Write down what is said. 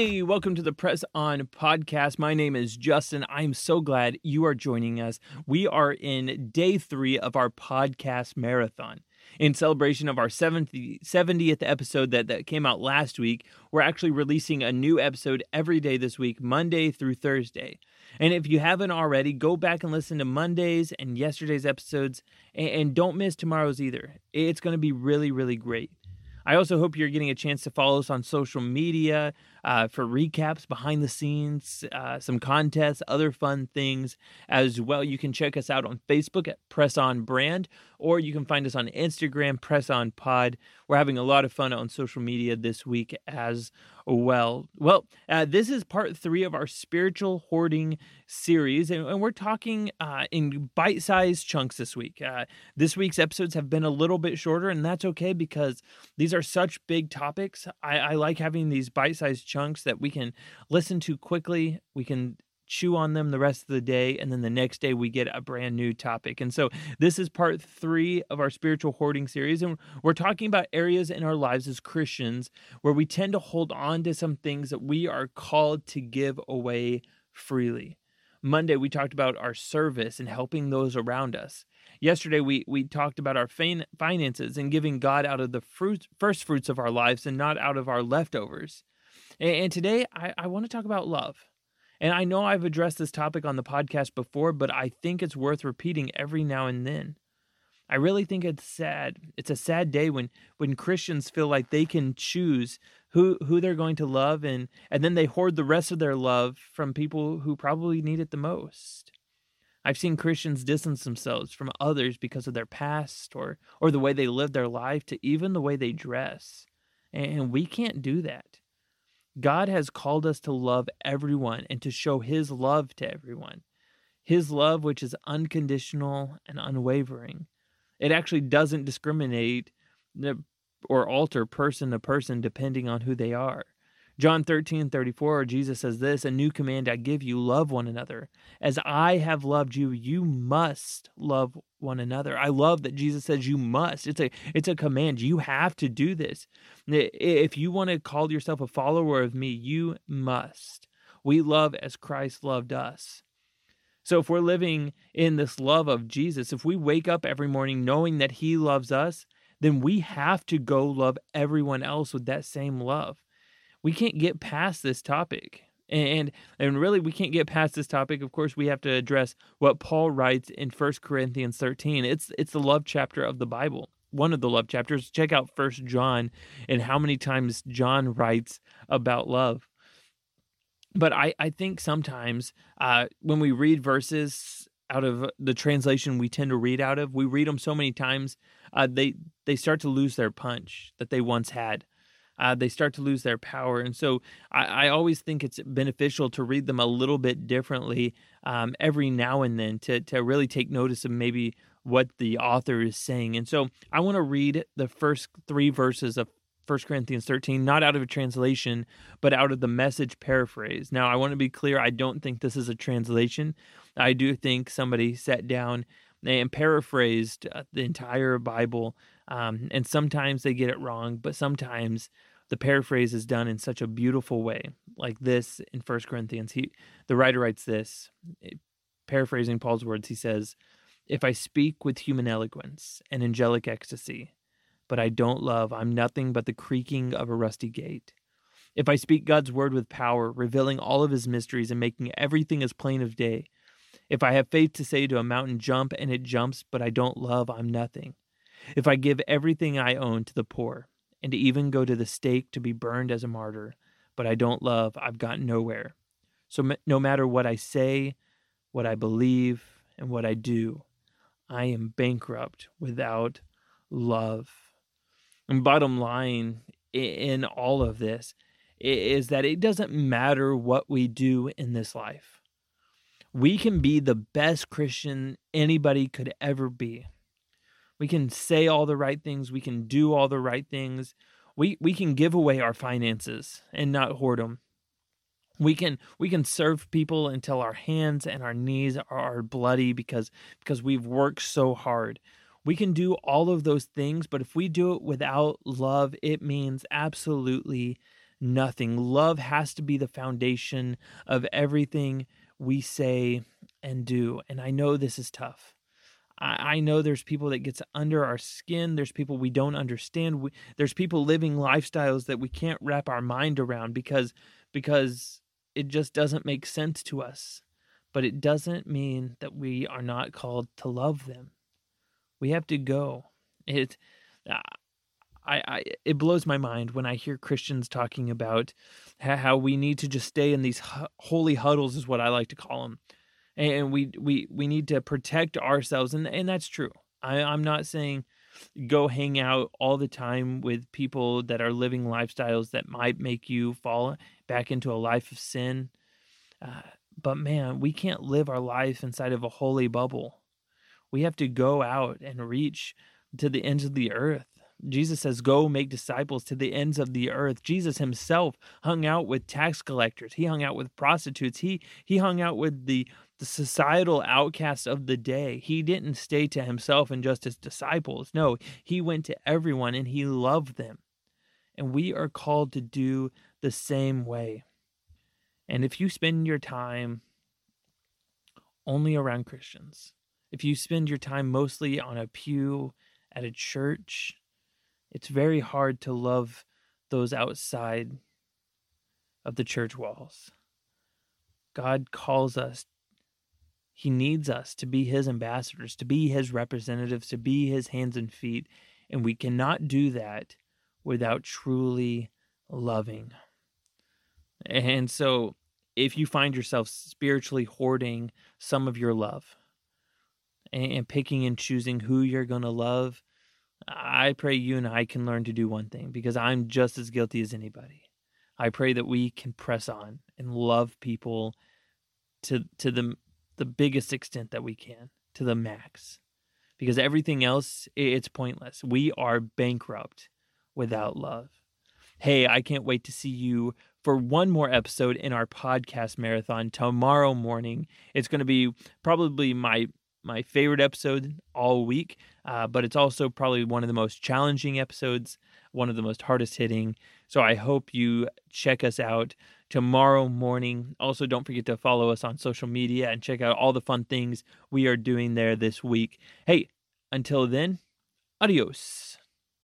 Hey, welcome to the Press On podcast. My name is Justin. I'm so glad you are joining us. We are in day three of our podcast marathon. In celebration of our 70, 70th episode that, that came out last week, we're actually releasing a new episode every day this week, Monday through Thursday. And if you haven't already, go back and listen to Monday's and yesterday's episodes, and, and don't miss tomorrow's either. It's going to be really, really great. I also hope you're getting a chance to follow us on social media uh, for recaps, behind the scenes, uh, some contests, other fun things as well. You can check us out on Facebook at Press On Brand, or you can find us on Instagram, Press On Pod. We're having a lot of fun on social media this week as well. Well, uh, this is part three of our spiritual hoarding series, and, and we're talking uh, in bite sized chunks this week. Uh, this week's episodes have been a little bit shorter, and that's okay because these are such big topics. I, I like having these bite sized chunks that we can listen to quickly. We can chew on them the rest of the day and then the next day we get a brand new topic. And so this is part three of our spiritual hoarding series and we're talking about areas in our lives as christians where we tend to hold on to some things that we are called to give away freely. Monday we talked about our service and helping those around us. Yesterday we we talked about our fin- finances and giving god out of the fruit first fruits of our lives and not out of our leftovers and, and today I, I want to talk about love and I know I've addressed this topic on the podcast before, but I think it's worth repeating every now and then. I really think it's sad. It's a sad day when when Christians feel like they can choose who who they're going to love and and then they hoard the rest of their love from people who probably need it the most. I've seen Christians distance themselves from others because of their past or or the way they live their life to even the way they dress. And we can't do that. God has called us to love everyone and to show his love to everyone. His love, which is unconditional and unwavering. It actually doesn't discriminate uh, or alter person to person depending on who they are. John 13, 34, Jesus says this A new command I give you, love one another. As I have loved you, you must love one another. I love that Jesus says you must. It's a it's a command. You have to do this. If you want to call yourself a follower of me, you must. We love as Christ loved us. So if we're living in this love of Jesus, if we wake up every morning knowing that he loves us, then we have to go love everyone else with that same love we can't get past this topic. And and really we can't get past this topic. Of course, we have to address what Paul writes in 1 Corinthians 13. It's it's the love chapter of the Bible. One of the love chapters. Check out First John and how many times John writes about love. But I, I think sometimes uh, when we read verses out of the translation we tend to read out of, we read them so many times, uh, they they start to lose their punch that they once had uh, they start to lose their power. And so I, I, always think it's beneficial to read them a little bit differently um, every now and then to, to really take notice of maybe what the author is saying. And so I want to read the first three verses of 1 Corinthians 13, not out of a translation, but out of the message paraphrase. Now, I want to be clear, I don't think this is a translation. I do think somebody sat down and paraphrased uh, the entire Bible. Um, and sometimes they get it wrong, but sometimes the paraphrase is done in such a beautiful way like this in First corinthians. He the writer writes this eh, paraphrasing paul's words. He says if i speak with human eloquence and angelic ecstasy but i don't love i'm nothing but the creaking of a rusty gate. If i speak god's word with power revealing all of his mysteries and making everything as plain of day if i have faith to say to a mountain jump and it jumps but i don't love i'm nothing. If i give everything i own to the poor and to even go to the stake to be burned as a martyr, but I don't love, I've got nowhere. So no matter what I say, what I believe, and what I do, I am bankrupt without love. And bottom line in all of this is that it doesn't matter what we do in this life. We can be the best Christian anybody could ever be. We can say all the right things. We can do all the right things. We we can give away our finances and not hoard them. We can we can serve people until our hands and our knees are bloody because because we've worked so hard. We can do all of those things, but if we do it without love, it means absolutely nothing. Love has to be the foundation of everything we say and do. And I know this is tough. I, I know there's people that gets under our skin. There's people we don't understand. We, there's people living lifestyles that we can't wrap our mind around because because it just doesn't make sense to us. But it doesn't mean that we are not called to love them. We have to go. It uh, I, I it blows my mind when I hear Christians talking about how we need to just stay in these holy huddles is what I like to call them, and we we we need to protect ourselves, and and that's true. I, I'm not saying go hang out all the time with people that are living lifestyles that might make you fall back into a life of sin. Uh, but man, we can't live our life inside of a holy bubble. We have to go out and reach to the ends of the earth. Jesus says, Go make disciples to the ends of the earth. Jesus himself hung out with tax collectors. He hung out with prostitutes. He he hung out with the, the societal outcasts of the day. He didn't stay to himself and just his disciples. No, he went to everyone and he loved them. And we are called to do the same way. And if you spend your time only around Christians, if you spend your time mostly on a pew at a church, it's very hard to love those outside of the church walls. God calls us, He needs us to be His ambassadors, to be His representatives, to be His hands and feet. And we cannot do that without truly loving. And so, if you find yourself spiritually hoarding some of your love and picking and choosing who you're going to love, I pray you and I can learn to do one thing because I'm just as guilty as anybody. I pray that we can press on and love people to to the the biggest extent that we can, to the max. Because everything else it's pointless. We are bankrupt without love. Hey, I can't wait to see you for one more episode in our podcast marathon tomorrow morning. It's going to be probably my my favorite episode all week, uh, but it's also probably one of the most challenging episodes, one of the most hardest hitting. So I hope you check us out tomorrow morning. Also, don't forget to follow us on social media and check out all the fun things we are doing there this week. Hey, until then, adios.